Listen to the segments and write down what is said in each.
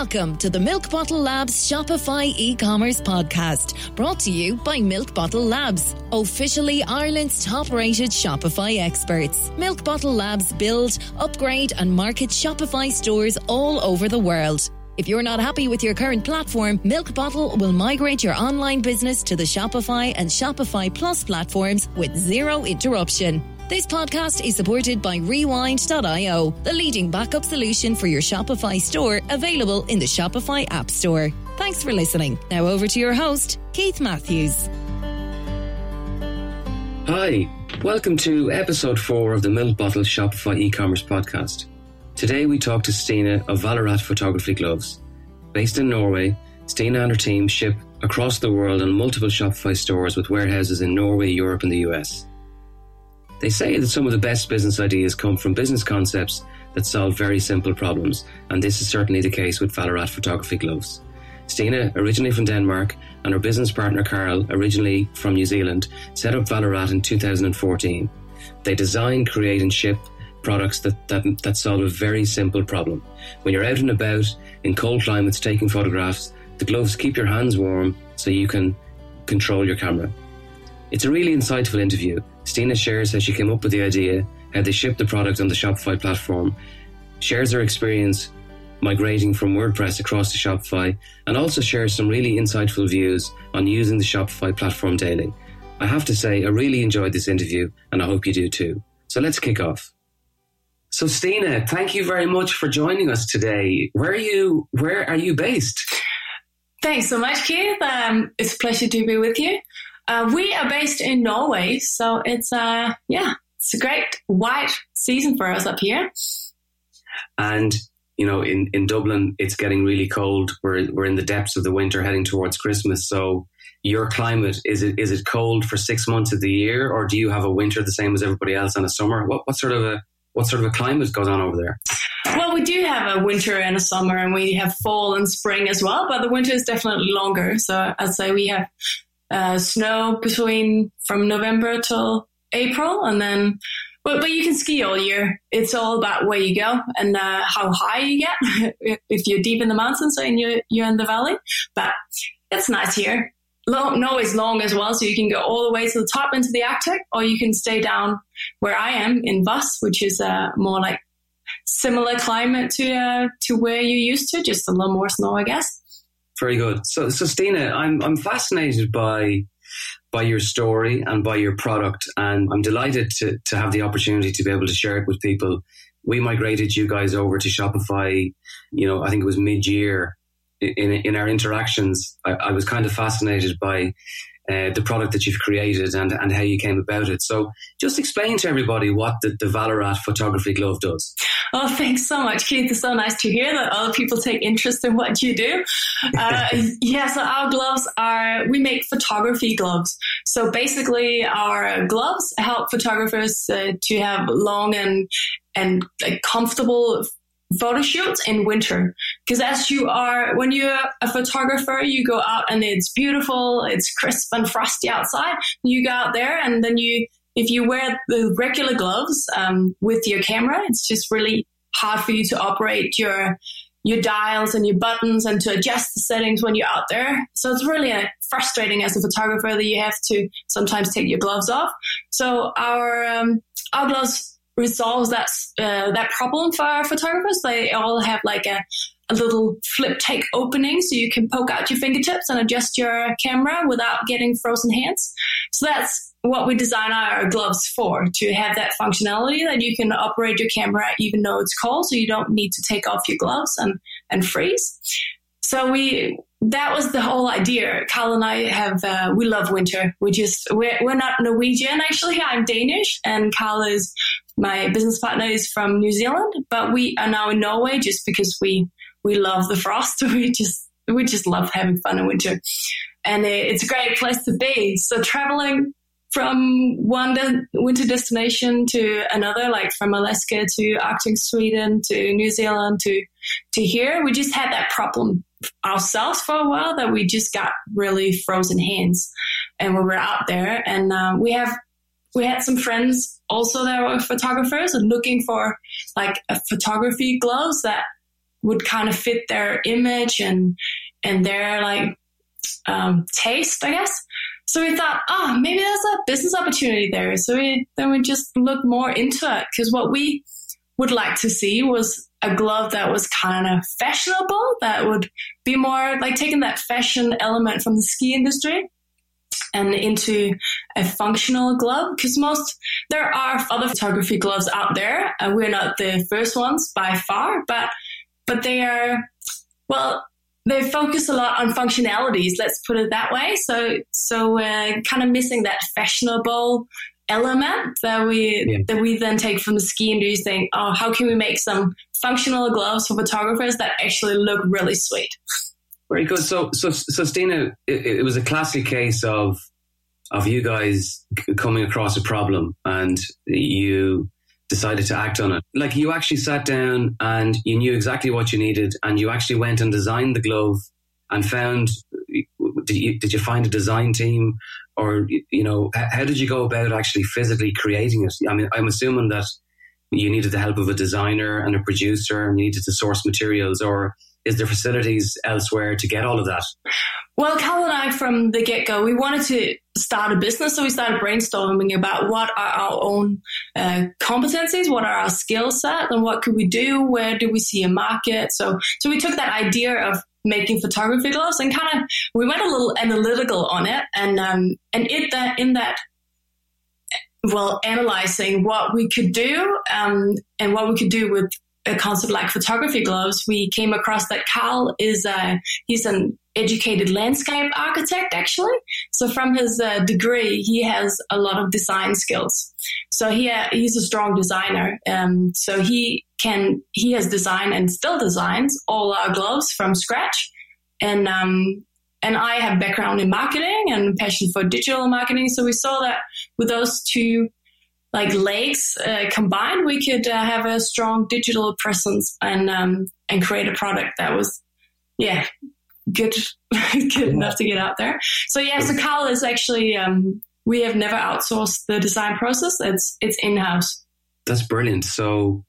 Welcome to the Milk Bottle Labs Shopify e-commerce podcast, brought to you by Milk Bottle Labs, officially Ireland's top-rated Shopify experts. Milk Bottle Labs build, upgrade and market Shopify stores all over the world. If you're not happy with your current platform, Milk Bottle will migrate your online business to the Shopify and Shopify Plus platforms with zero interruption. This podcast is supported by Rewind.io, the leading backup solution for your Shopify store, available in the Shopify App Store. Thanks for listening. Now over to your host, Keith Matthews. Hi, welcome to episode four of the Milk Bottle Shopify e-commerce podcast. Today we talk to Stina of Vallerret Photography Gloves. Based in Norway, Stina and her team ship across the world on multiple Shopify stores with warehouses in Norway, Europe, and the US. They say that some of the best business ideas come from business concepts that solve very simple problems, and this is certainly the case with Vallerret photography gloves. Stina, originally from Denmark, and her business partner Carl, originally from New Zealand, set up Vallerret in 2014. They design, create, and ship products that, that, that solve a very simple problem. When you're out and about in cold climates taking photographs, the gloves keep your hands warm so you can control your camera. It's a really insightful interview. Stina shares how she came up with the idea, how they ship the product on the Shopify platform, shares her experience migrating from WordPress across to Shopify, and also shares some really insightful views on using the Shopify platform daily. I have to say, I really enjoyed this interview, and I hope you do too. So let's kick off. So, Stina, thank you very much for joining us today. Where are you? Where are you based? Thanks so much, Keith. Um, it's a pleasure to be with you. Uh, we are based in Norway, so it's uh, yeah, it's a great white season for us up here. And you know, in, in Dublin, it's getting really cold. We're we're in the depths of the winter, heading towards Christmas. So, your climate is it is it cold for six months of the year, or do you have a winter the same as everybody else and a summer? What what sort of a what sort of a climate goes on over there? Well, we do have a winter and a summer, and we have fall and spring as well. But the winter is definitely longer. So I'd say we have uh, snow between from November till April, and then but but you can ski all year. It's all about where you go and uh, how high you get. if you're deep in the mountains and you're you're in the valley, but it's nice here. Long, Norway's long as well, so you can go all the way to the top into the Arctic, or you can stay down where I am in Voss, which is uh, more like similar climate to uh, to where you used to, just a little more snow, I guess. Very good. So, so Stina, I'm I'm fascinated by by your story and by your product, and I'm delighted to to have the opportunity to be able to share it with people. We migrated you guys over to Shopify. You know, I think it was mid year. In in our interactions, I, I was kind of fascinated by uh, the product that you've created and, and how you came about it. So just explain to everybody what the, the Vallerret photography glove does. Oh, thanks so much, Keith. It's so nice to hear that other people take interest in what you do. Uh, yeah, so our gloves are, we make photography gloves. So basically our gloves help photographers uh, to have long and and like, comfortable photo shoots in winter. Because as you are, when you're a photographer, you go out and it's beautiful, it's crisp and frosty outside. You go out there and then you, if you wear the regular gloves um, with your camera, it's just really hard for you to operate your your dials and your buttons and to adjust the settings when you're out there. So it's really uh, frustrating as a photographer that you have to sometimes take your gloves off. So our um, our gloves resolves that uh, that problem for photographers. They all have like a, a little flip take opening so you can poke out your fingertips and adjust your camera without getting frozen hands. So that's what we design our gloves for to have that functionality that you can operate your camera even though it's cold so you don't need to take off your gloves and, and freeze. So we that was the whole idea. Carl and I have uh, we love winter. We just we're, we're not Norwegian actually. I'm Danish and Carl is my business partner is from New Zealand, but we are now in Norway just because we we love the frost. We just we just love having fun in winter, and it's a great place to be. So traveling from one de- winter destination to another, like from Alaska to Arctic Sweden to New Zealand to to here, we just had that problem ourselves for a while that we just got really frozen hands, and we were out there, and uh, we have we had some friends also that were photographers and looking for like a photography gloves that would kind of fit their image and and their like um, taste, I guess. So we thought, oh, maybe there's a business opportunity there. So we then we just looked more into it because what we would like to see was a glove that was kind of fashionable, that would be more like taking that fashion element from the ski industry and into a functional glove because most there are other photography gloves out there. And we're not the first ones by far but but they are well they focus a lot on functionalities let's put it that way. So so we're kind of missing that fashionable element that we yeah. that we then take from the ski and industry think oh how can we make some functional gloves for photographers that actually look really sweet very good. So, so, so, Stina, it, it, was a classic case of of you guys coming across a problem and you decided to act on it. Like you actually sat down and you knew exactly what you needed, and you actually went and designed the glove and found. Did you did you find a design team, or you know how did you go about actually physically creating it? I mean, I'm assuming that you needed the help of a designer and a producer, and you needed to source materials, or is there facilities elsewhere to get all of that? Well, Carl and I, from the get go, we wanted to start a business. So we started brainstorming about what are our own uh, competencies, what are our skill set, and what could we do? Where do we see a market? So, so we took that idea of making photography gloves and kind of we went a little analytical on it, and um, and it that in that well analyzing what we could do um, and what we could do with a concept like photography gloves, we came across that Carl is a, he's an educated landscape architect actually. So from his uh, degree, he has a lot of design skills. So he uh, he's a strong designer. Um, so he can he has designed and still designs all our gloves from scratch. And um, and I have background in marketing and passion for digital marketing. So we saw that with those two like legs uh, combined, we could uh, have a strong digital presence and um, and create a product that was, yeah, good good enough to get out there. So yeah, so Carl is actually um, we have never outsourced the design process. It's it's in house. That's brilliant. So.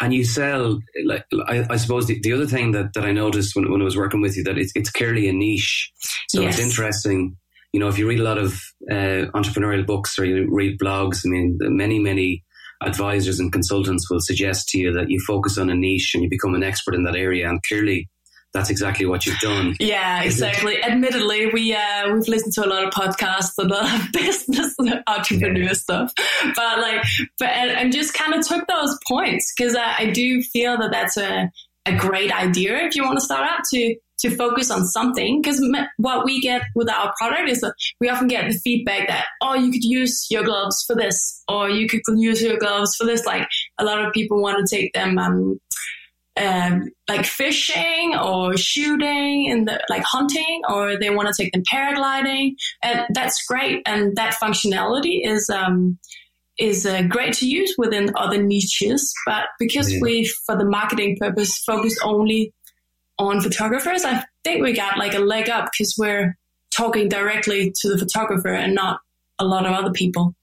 And you sell, like I, I suppose the, the other thing that, that I noticed when, when I was working with you that it's, it's clearly a niche. So yes. it's interesting you know, if you read a lot of uh, entrepreneurial books or you read blogs, I mean, many, many advisors and consultants will suggest to you that you focus on a niche and you become an expert in that area. And clearly, that's exactly what you've done. Yeah, exactly. Admittedly, we uh, we've listened to a lot of podcasts and a lot of business entrepreneur yeah. stuff, but like, but and just kind of took those points because I, I do feel that that's a a great idea if you want to start out to to focus on something because what we get with our product is that we often get the feedback that oh you could use your gloves for this or you could use your gloves for this like a lot of people want to take them um, um, like fishing or shooting and like hunting or they want to take them paragliding and that's great and that functionality is um, is uh, great to use within other niches but because yeah. we for the marketing purpose focused only on photographers, I think we got like a leg up because we're talking directly to the photographer and not a lot of other people.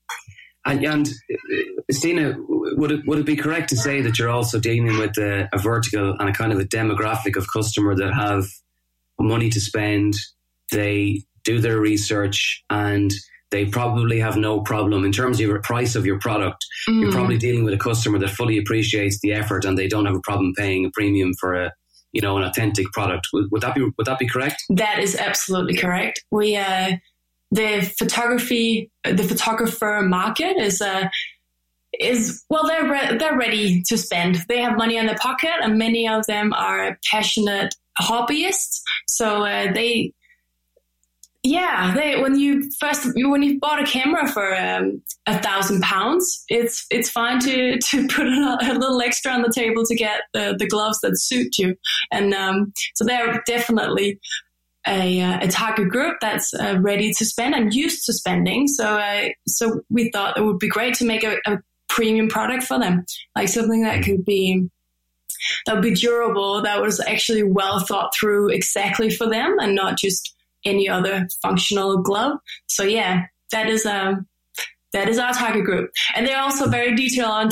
And, and uh, Stina, would it would it be correct to say that you're also dealing with a, a vertical and a kind of a demographic of customer that have money to spend? They do their research and they probably have no problem in terms of your price of your product. Mm. You're probably dealing with a customer that fully appreciates the effort and they don't have a problem paying a premium for a you know, an authentic product. Would, would that be would that be correct? That is absolutely correct. We uh, the photography the photographer market is uh, is well they're re- they're ready to spend. They have money in their pocket, and many of them are passionate hobbyists. So uh, they yeah, they when you first when you bought a camera for um, a thousand pounds, it's it's fine to to put a, a, little extra on the table to get the, the gloves that suit you, and um, so they're definitely a, uh, a target group that's uh, ready to spend and used to spending. So uh, so we thought it would be great to make a, a premium product for them, like something that could be that would be durable, that was actually well thought through exactly for them, and not just any other functional glove. So yeah, that is um that is our target group. And they're also very detail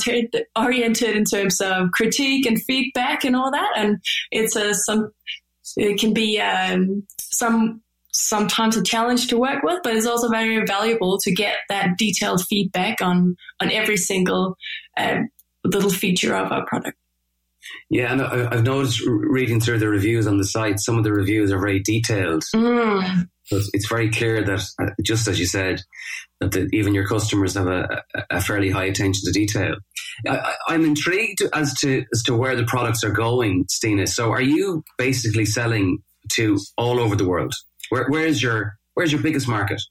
oriented in terms of critique and feedback and all that. And it's a, some, it can be um, some sometimes a challenge to work with, but it's also very valuable to get that detailed feedback on on every single uh, little feature of our product. Yeah, and I've noticed reading through the reviews on the site, some of the reviews are very detailed. Mm. So it's, it's, very clear that, uh, just as you said, that the, even your customers have a, a, fairly high attention to detail. I, am intrigued as to as to where the products are going, Stina. So, are you basically selling to all over the world? Where, where's your where's your biggest market?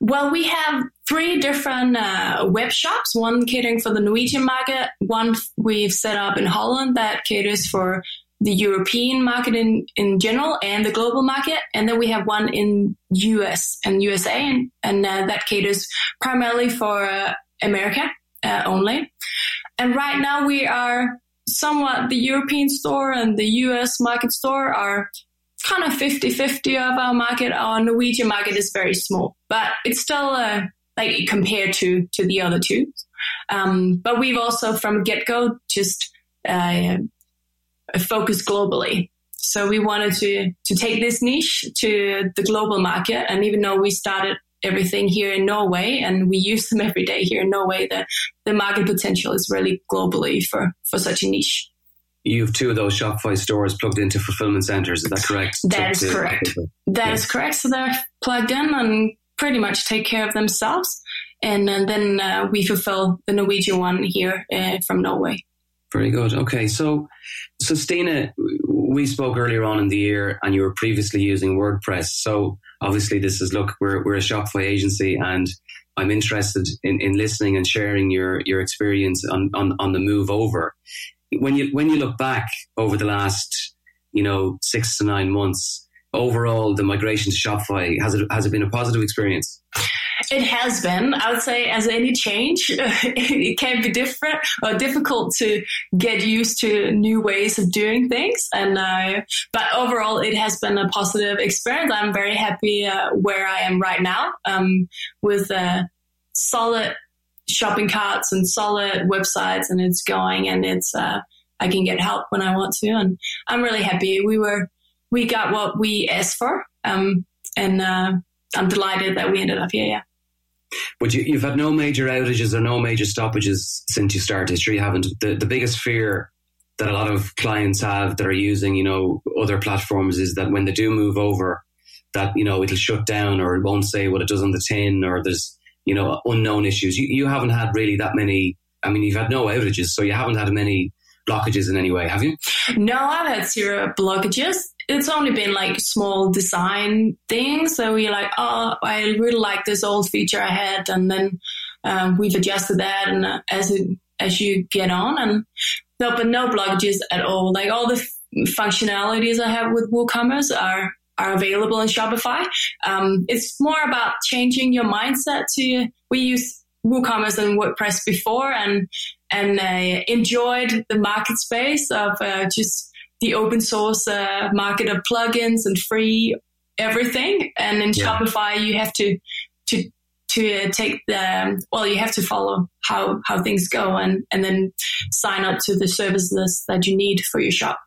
Well, we have three different uh, web shops. One catering for the Norwegian market. One we've set up in Holland that caters for the European market in, in general and the global market. And then we have one in US and USA, and, and uh, that caters primarily for uh, America uh, only. And right now we are somewhat the European store and the US market store are kind of 50-50 of our market. Our Norwegian market is very small, but it's still uh, like compared to to the other two. Um, but we've also from get go just uh, focused globally. So we wanted to to take this niche to the global market, and even though we started everything here in Norway and we use them every day here in Norway, the the market potential is really globally for for such a niche you have two of those Shopify stores plugged into fulfillment centers. Is that correct? That is correct. That is correct. So they're plugged in and pretty much take care of themselves. And, and then uh, we fulfill the Norwegian one here uh, from Norway. Very good. Okay. So, so Stina, we spoke earlier on in the year and you were previously using WordPress. So obviously this is, look, we're, we're a Shopify agency and I'm interested in, in listening and sharing your, your experience on, on, on the move over when you when you look back over the last you know six to nine months overall the migration to shopify has it has it been a positive experience? It has been. I would say as any change it can be different or difficult to get used to new ways of doing things. And uh, but overall it has been a positive experience. I'm very happy uh, where i am right now um, with a solid shopping carts and solid websites and it's going and it's uh, I can get help when I want to and I'm really happy. We were we got what we asked for um, and uh, I'm delighted that we ended up here yeah but you, have had no major outages or no major stoppages since you started sure you haven't the, the biggest fear that a lot of clients have that are using you know other platforms is that when they do move over that you know it'll shut down or it won't say what it does on the tin or there's you know, unknown issues. You, you haven't had really that many. I mean, you've had no outages, so you haven't had many blockages in any way, have you? No, I've had zero blockages. It's only been like small design things. So you're like, oh, I really like this old feature I had, and then um, we've adjusted that, and uh, as it, as you get on, and no, but no blockages at all. Like all the f- functionalities I have with WooCommerce are are available in Shopify. Um, it's more about changing your mindset to, we use WooCommerce and WordPress before and, and uh, enjoyed the market space of uh, just the open source uh, market of plugins and free everything. And in yeah. Shopify, you have to, to, to take the, well, you have to follow how, how things go and, and then sign up to the services that you need for your shop.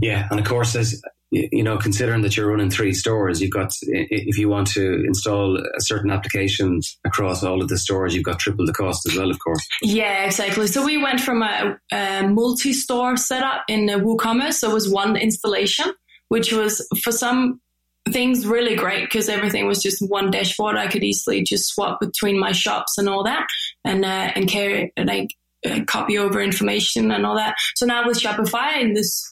Yeah, and of course, as you know, considering that you're running three stores, you've got, if you want to install a certain application across all of the stores, you've got triple the cost as well, of course. Yeah, exactly. So we went from a, a multi-store setup in WooCommerce. So it was one installation, which was for some things really great because everything was just one dashboard. I could easily just swap between my shops and all that and, uh, and carry, like, uh, copy over information and all that. So now with Shopify and this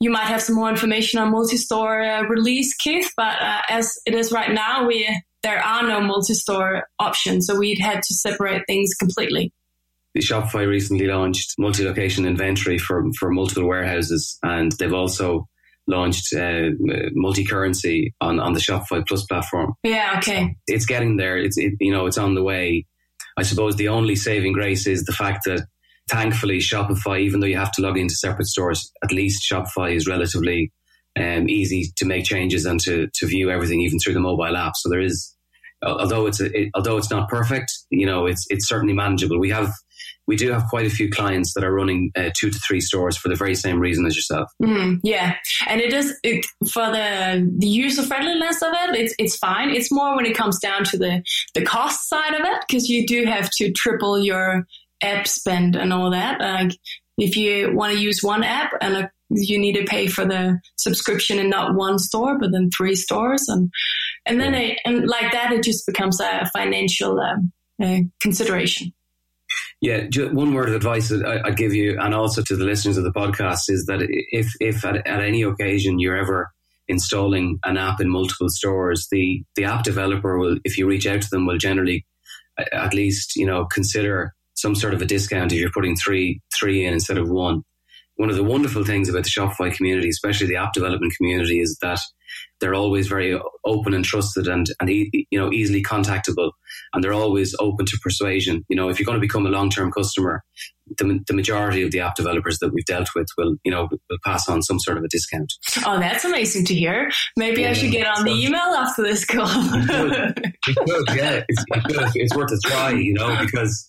you might have some more information on multi-store uh, release, Keith. But uh, as it is right now, we there are no multi-store options, so we'd had to separate things completely. The Shopify recently launched multi-location inventory for for multiple warehouses, and they've also launched uh, multi-currency on on the Shopify Plus platform. Yeah, okay. It's getting there. It's it, you know it's on the way. I suppose the only saving grace is the fact that thankfully, Shopify, even though you have to log into separate stores, at least Shopify is relatively um, easy to make changes and to, to view everything even through the mobile app. So there is, although it's a, it, although it's not perfect, you know, it's it's certainly manageable. We have we do have quite a few clients that are running uh, two to three stores for the very same reason as yourself. Mm, yeah, and it is it, for the the user friendliness of it. It's it's fine. It's more when it comes down to the the cost side of it because you do have to triple your app spend and all that. Like if you want to use one app and a, you need to pay for the subscription in not one store but then three stores and and then it, and like that it just becomes a financial um, uh, consideration. Yeah, one word of advice that I'd give you, and also to the listeners of the podcast, is that if if at, at any occasion you're ever installing an app in multiple stores, the the app developer will, if you reach out to them, will generally at least you know consider some sort of a discount if you're putting three three in instead of one. One of the wonderful things about the Shopify community, especially the app development community, is that they're always very open and trusted and, and you know, easily contactable. And they're always open to persuasion. You know, if you're going to become a long-term customer, the, the majority of the app developers that we've dealt with will, you know, will pass on some sort of a discount. Oh, that's amazing to hear. Maybe yeah, I should get on the email after this call. you could. Could, yeah. It's, it's worth a try, you know, because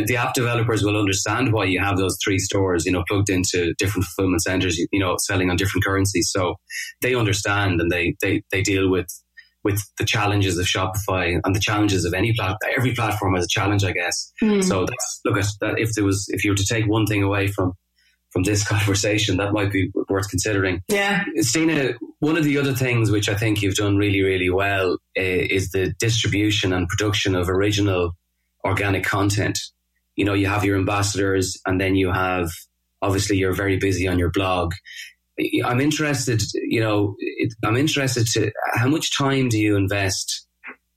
the app developers will understand why you have those three stores, you know, plugged into different fulfillment centers, you know, selling on different currencies. So they understand and they, they, they deal with, with the challenges of Shopify and the challenges of any platform. Every platform has a challenge, I guess. Mm. So that's, look at that. If there was, if you were to take one thing away from, from this conversation, that might be worth considering. Yeah. Stina, one of the other things which I think you've done really, really well uh, is the distribution and production of original organic content you know, you have your ambassadors and then you have, obviously you're very busy on your blog. I'm interested, you know, it, I'm interested to how much time do you invest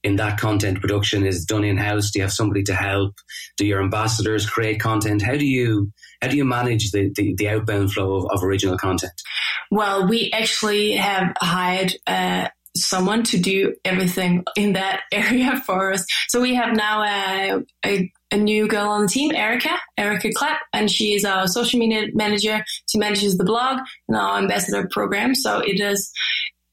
in that content production is done in house? Do you have somebody to help? Do your ambassadors create content? How do you how do you manage the, the, the outbound flow of, of, original content? Well, we actually have hired uh, someone to do everything in that area for us. So we have now a, a a new girl on the team, Erica, Erica Clapp, and she is our social media manager. She manages the blog and our ambassador program. So it is,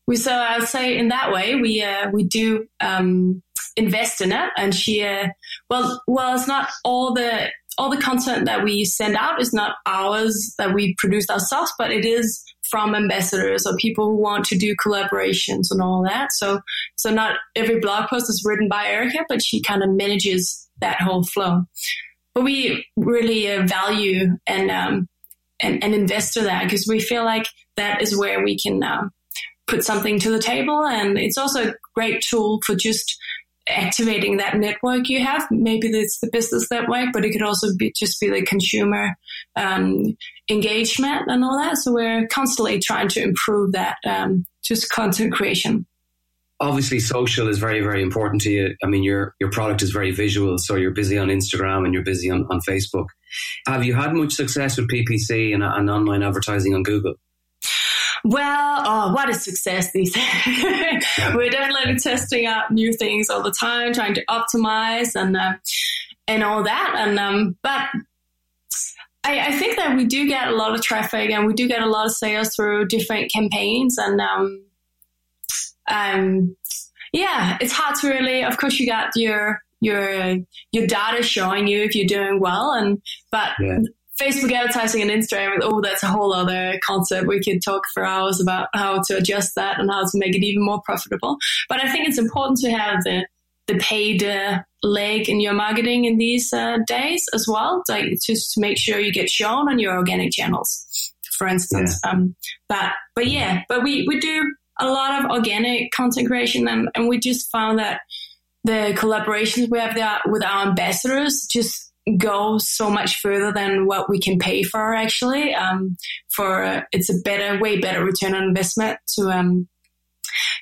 we, so I would say in that way, we, uh, we do, um, invest in it. And she, uh, well, well, it's not all the, all the content that we send out is not ours that we produce ourselves, but it is from ambassadors or people who want to do collaborations and all that. So, so not every blog post is written by Erica, but she kind of manages that whole flow. But we really uh, value and, um, and, and invest in that because we feel like that is where we can um, put something to the table. And it's also a great tool for just activating that network you have. Maybe it's the business network, but it could also be just be the consumer um, engagement and all that. So we're constantly trying to improve that, um, just content creation obviously social is very very important to you. I mean your your product is very visual so you're busy on instagram and you're busy on, on facebook. Have you had much success with ppc and, and online advertising on google? Well, oh, what a success these We're definitely testing out new things all the time, trying to optimize and uh, and all that. And um, but I, I, think that we do get a lot of traffic and we do get a lot of sales through different campaigns and um, um, yeah, it's hard to really. Of course, you got your your your data showing you if you're doing well, and but yeah. Facebook advertising and Instagram, oh, that's a whole other concept. We could talk for hours about how to adjust that and how to make it even more profitable. But I think it's important to have the the paid uh, leg in your marketing in these uh, days as well, like just to make sure you get shown on your organic channels, for instance. Yeah. Um, but but yeah, but we we do a lot of organic content creation, and, and we just found that the collaborations we have there with our ambassadors just go so much further than what we can pay for actually. Um, for uh, it's a better way better return on investment to um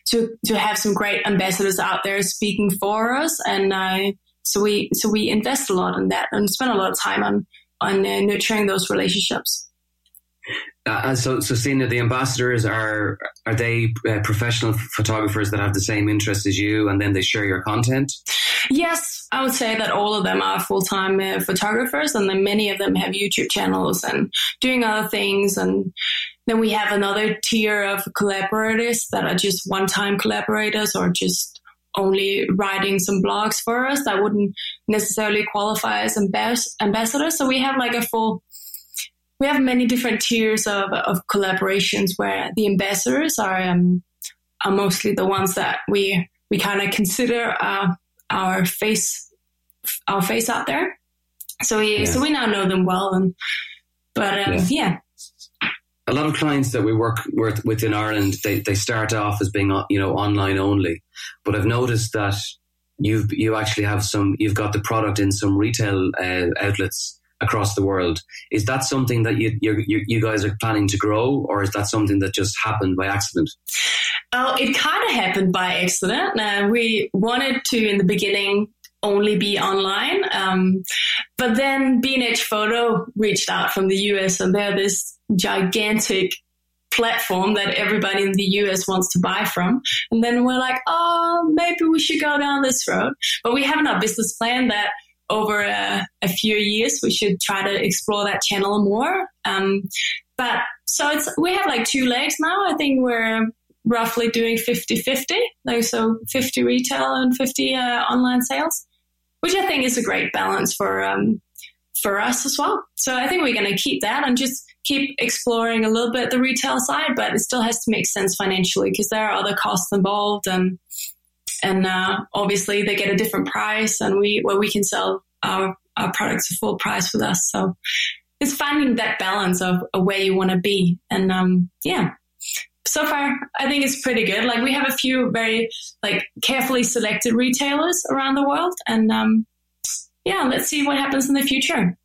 to to have some great ambassadors out there speaking for us. And uh, so we so we invest a lot in that and spend a lot of time on on uh, nurturing those relationships uh, so, so seeing that the ambassadors are are they uh, professional photographers that have the same interests as you, and then they share your content? Yes, I would say that all of them are full time uh, photographers, and then many of them have YouTube channels and doing other things. And then we have another tier of collaborators that are just one time collaborators or just only writing some blogs for us that wouldn't necessarily qualify as ambas- ambassadors. So we have like a full, we have many different tiers of, of collaborations where the ambassadors are, um, are mostly the ones that we, we kind of consider uh, our face, our face out there. So we, yeah. so we now know them well. And, but um, yeah. yeah a lot of clients that we work with, with in Ireland, they, they start off as being, you know, online only. But I've noticed that you've, you actually have some, you've got the product in some retail uh, outlets across the world. Is that something that you, you, you guys are planning to grow or is that something that just happened by accident? Oh, it kind of happened by accident. Uh, we wanted to, in the beginning, only be online. Um, but then B&H Photo reached out from the US and they're this gigantic platform that everybody in the US wants to buy from. And then we're like, oh, maybe we should go down this road. But we have in our business plan that over a, a few years, we should try to explore that channel more. Um, but so it's, we have like two legs now. I think we're roughly doing 50 50, like so 50 retail and 50 uh, online sales, which I think is a great balance for, um, for us as well. So I think we're going to keep that and just keep exploring a little bit the retail side, but it still has to make sense financially because there are other costs involved and and uh, obviously they get a different price and we where we can sell our, our products at full price with us. So it's finding that balance of, of where you want to be. And um, yeah, so far I think it's pretty good. Like we have a few very like carefully selected retailers around the world and um, yeah, let's see what happens in the future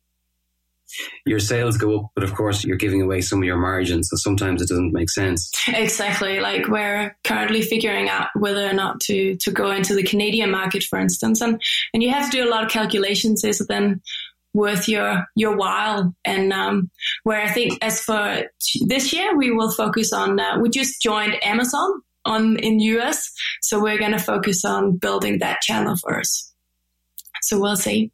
your sales go up, but of course you're giving away some of your margins. So sometimes it doesn't make sense. Exactly. Like we're currently figuring out whether or not to, to go into the Canadian market, for instance. And, and you have to do a lot of calculations. Is it then worth your, your while? And, um, where I think as for this year, we will focus on, uh, we just joined Amazon on in US. So we're going to focus on building that channel for us. So we'll see.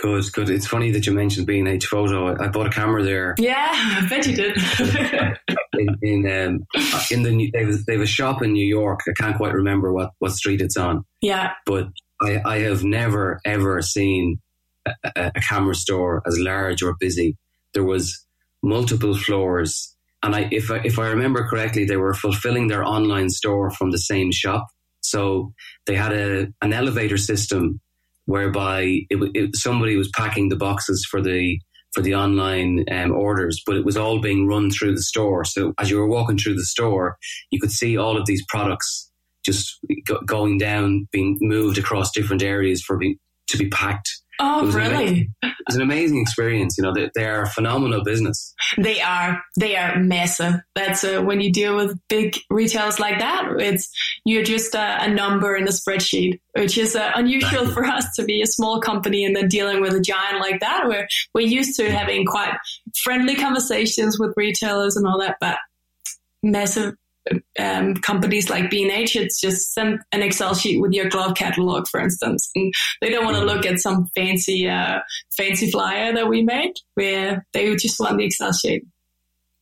Good, good. It's funny that you mentioned B&H Photo. I bought a camera there. Yeah, I bet you did. in in, um, in the they have, they have a shop in New York. I can't quite remember what, what street it's on. Yeah, but I, I have never ever seen a, a, a camera store as large or busy. There was multiple floors, and I if I, if I remember correctly, they were fulfilling their online store from the same shop. So they had a an elevator system whereby it, it, somebody was packing the boxes for the for the online um, orders, but it was all being run through the store. So as you were walking through the store, you could see all of these products just go, going down, being moved across different areas for to be packed Oh, it really? Amazing, it was an amazing experience. You know, they, they are a phenomenal business. They are. They are massive. That's uh, when you deal with big retailers like that. It's you're just a, a number in a spreadsheet, which is uh, unusual for us to be a small company and then dealing with a giant like that. Where we're used to having quite friendly conversations with retailers and all that, but massive um, companies like B&H, it's just send an Excel sheet with your glove catalog, for instance. And they don't want to look at some fancy, uh, fancy flyer that we made where they just want the Excel sheet.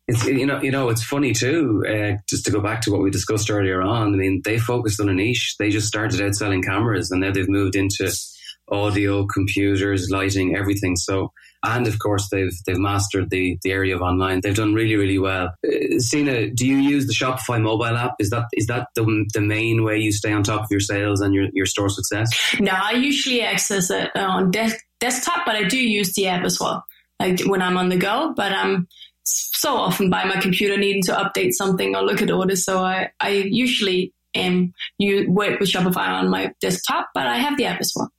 It's, you know, you know, it's funny too. Uh, just to go back to what we discussed earlier on. I mean, they focused on a niche. They just started out selling cameras, and now they've moved into audio, computers, lighting, everything. So and of course they've they've mastered the the area of online. They've done really really well. Uh, Stina, do you use the Shopify mobile app? Is that is that the the main way you stay on top of your sales and your your store success? No, I usually access it on de- desktop, but I do use the app as well, like when I'm on the go. But I'm so often by my computer needing to update something or look at orders, so I I usually am you work with Shopify on my desktop, but I have the app as well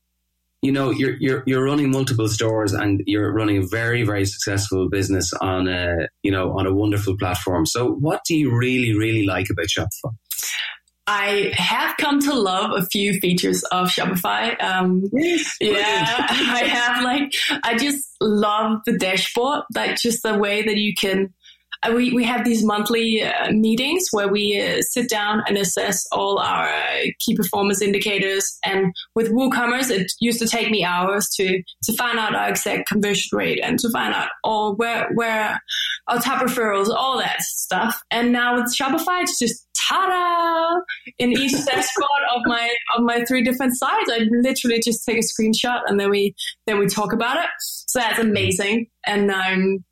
you know you're you're you're running multiple stores and you're running a very very successful business on a you know on a wonderful platform. So what do you really really like about Shopify? I have come to love a few features of Shopify. Um, yes, yeah, I have like I just love the dashboard, like just the way that you can we, we have these monthly uh, meetings where we uh, sit down and assess all our uh, key performance indicators. And with WooCommerce, it used to take me hours to, to find out our exact conversion rate and to find out all where, where our top referrals, all that stuff. And now with Shopify, it's just ta-da in each spot of my of my three different sites. I literally just take a screenshot and then we then we talk about it. So that's amazing. And um,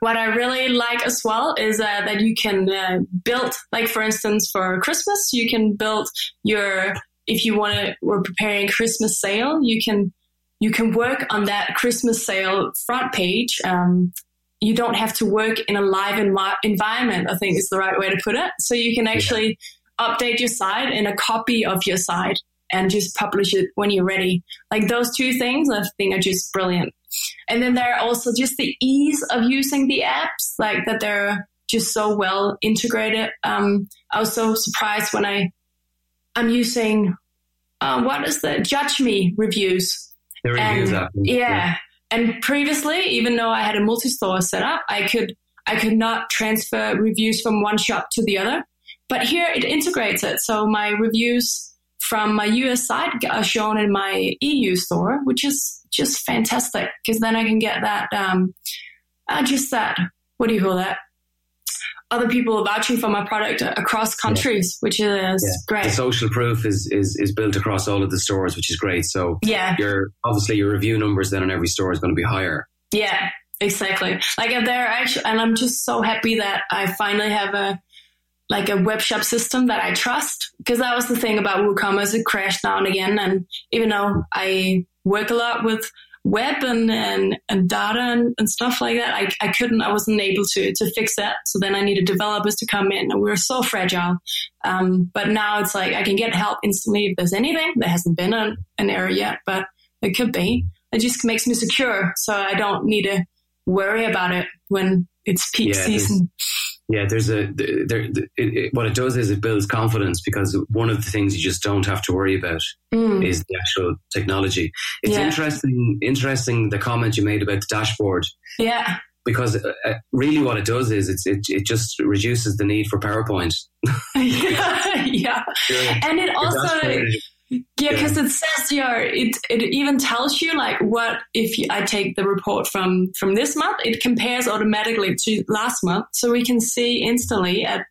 what I really like as well is uh, that you can uh, build, like for instance, for Christmas, you can build your if you want to. We're preparing Christmas sale. You can you can work on that Christmas sale front page. Um, you don't have to work in a live envi- environment. I think is the right way to put it. So you can actually yeah. update your site in a copy of your site and just publish it when you're ready. Like those two things, I think are just brilliant. And then there are also just the ease of using the apps, like that they're just so well integrated. Um, I was so surprised when I I'm using uh, what is the Judge.me reviews. The reviews and, yeah. yeah. And previously, even though I had a multi-store set up, I could I could not transfer reviews from one shop to the other. But here it integrates it. So my reviews from my US site are shown in my EU store, which is just fantastic because then I can get that, um, uh, just that, what do you call that? Other people vouching for my product across countries, yeah. which is yeah. great. The social proof is, is is built across all of the stores, which is great. So yeah, your obviously your review numbers then on every store is going to be higher. Yeah, exactly. Like if they're actually, and I'm just so happy that I finally have a like a web shop system that I trust. Because that was the thing about WooCommerce, it crashed now and again. And even though I work a lot with web and, and, and data and, and stuff like that, I, I couldn't, I wasn't able to, to fix that. So then I needed developers to come in and we were so fragile. Um, but now it's like I can get help instantly if there's anything. There hasn't been an, an error yet, but it could be. It just makes me secure. So I don't need to worry about it when it's peak yeah, season yeah, there's a there. It, it, what it does is it builds confidence because one of the things you just don't have to worry about mm. is the actual technology. It's yeah. interesting, interesting the comment you made about the dashboard. Yeah, because uh, uh really what it does is it it just reduces the need for PowerPoint. yeah, yeah, and it also yeah, because it says your it it even tells you like what if you, I take the report from from this month, it compares automatically to last month, so we can see instantly at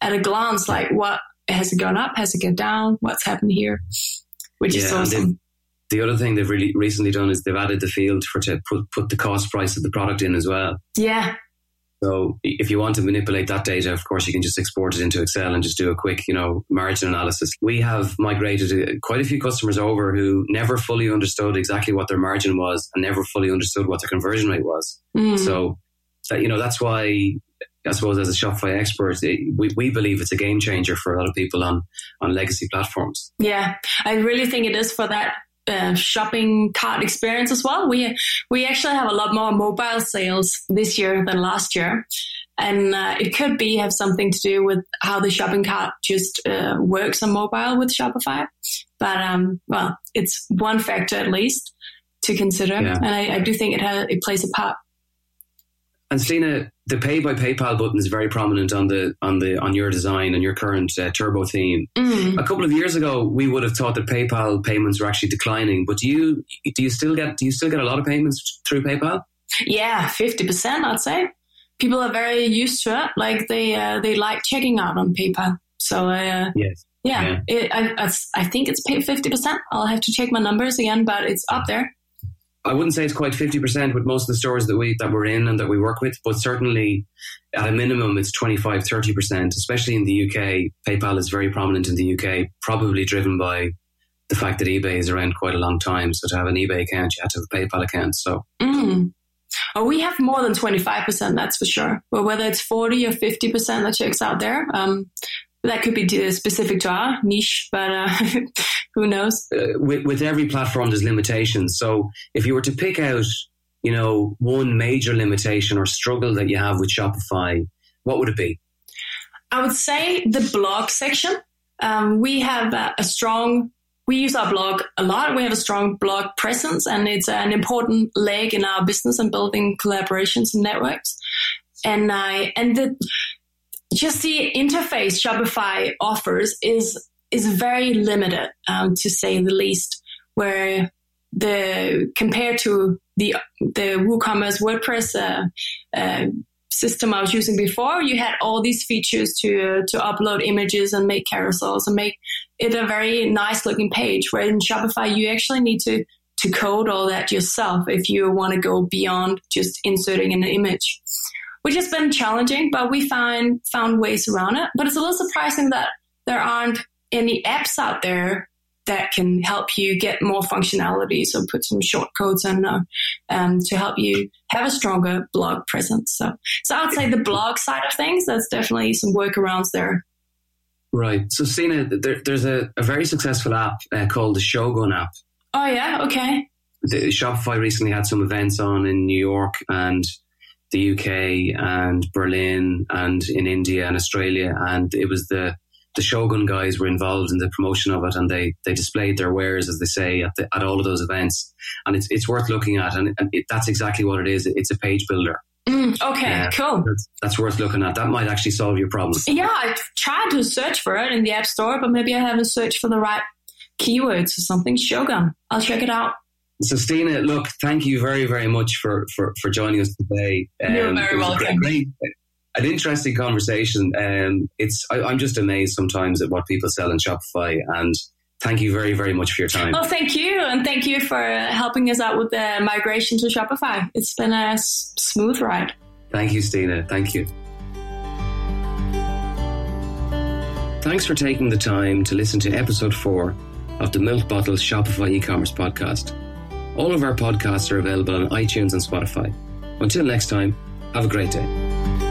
at a glance like what has it gone up, has it gone down, what's happened here, which yeah, is awesome. The other thing they've really recently done is they've added the field for to put put the cost price of the product in as well. Yeah, so if you want to manipulate that data, of course, you can just export it into Excel and just do a quick, you know, margin analysis. We have migrated uh, quite a few customers over who never fully understood exactly what their margin was and never fully understood what their conversion rate was. Mm. So, you know, that's why I suppose as a Shopify expert, it, we, we believe it's a game changer for a lot of people on, on legacy platforms. Yeah, I really think it is for that uh, shopping cart experience as well. We we actually have a lot more mobile sales this year than last year, and uh, it could be have something to do with how the shopping cart just uh, works on mobile with Shopify. But um, well, it's one factor at least to consider, yeah. and I, I do think it has, it plays a part. And Stina, the pay by PayPal button is very prominent on the on the on your design and your current uh, turbo theme. Mm. A couple of years ago, we would have thought that PayPal payments were actually declining. But do you do you still get do you still get a lot of payments through PayPal? Yeah, fifty percent, I'd say. People are very used to it. Like they uh, they like checking out on PayPal. So uh, yes. Yeah, yeah. It, I, I think it's fifty percent. I'll have to check my numbers again, but it's up there. I wouldn't say it's quite 50% with most of the stores that we that we're in and that we work with, but certainly at a minimum it's 25 30%, especially in the UK. PayPal is very prominent in the UK, probably driven by the fact that eBay is around quite a long time. So to have an eBay account, you have to have a PayPal account. So mm. Oh, we have more than 25%, that's for sure. But whether it's 40 or 50% that checks out there, um, that could be specific to our niche, but uh, who knows? Uh, with, with every platform, there's limitations. So if you were to pick out, you know, one major limitation or struggle that you have with Shopify, what would it be? I would say the blog section. Um, we have a, a strong we use our blog a lot. We have a strong blog presence and it's an important leg in our business and building collaborations and networks. And I, and the, just the interface Shopify offers is is very limited, um, to say the least. Where the compared to the the WooCommerce WordPress uh, uh, system I was using before, you had all these features to to upload images and make carousels and make it a very nice looking page. Where in Shopify, you actually need to to code all that yourself if you want to go beyond just inserting an image, which has been challenging. But we found found ways around it. But it's a little surprising that there aren't any apps out there that can help you get more functionality. So put some short codes in uh, um, to help you have a stronger blog presence. So, so I would say the blog side of things, there's definitely some workarounds there. Right. So, Stina, there, there's a, a, very successful app uh, called the Shogun app. Oh, yeah. Okay. The, Shopify recently had some events on in New York and the UK and Berlin and in India and Australia. And it was the the Shogun guys were involved in the promotion of it, and they they displayed their wares, as they say, at, the, at all of those events. And it's it's worth looking at, and, and it, that's exactly what it is. It's a page builder. Mm, okay, uh, cool. That's, that's, worth looking at. That might actually solve your problem. Yeah, I tried to search for it in the App Store, but maybe I haven't searched for the right keywords or something. Shogun. I'll check it out. So, Stina, look, thank you very, very much for, for, for joining us today. Um, You're very welcome. Great, an interesting conversation. Um, it's I, I'm just amazed sometimes at what people sell in Shopify, and thank you very very much for your time. Oh, thank you, and thank you for helping us out with the migration to Shopify. It's been a s- smooth ride. Thank you, Stina. Thank you. Thanks for taking the time to listen to episode four of the Milk Bottle Shopify e-commerce podcast. All of our podcasts are available on iTunes and Spotify. Until next time, have a great day.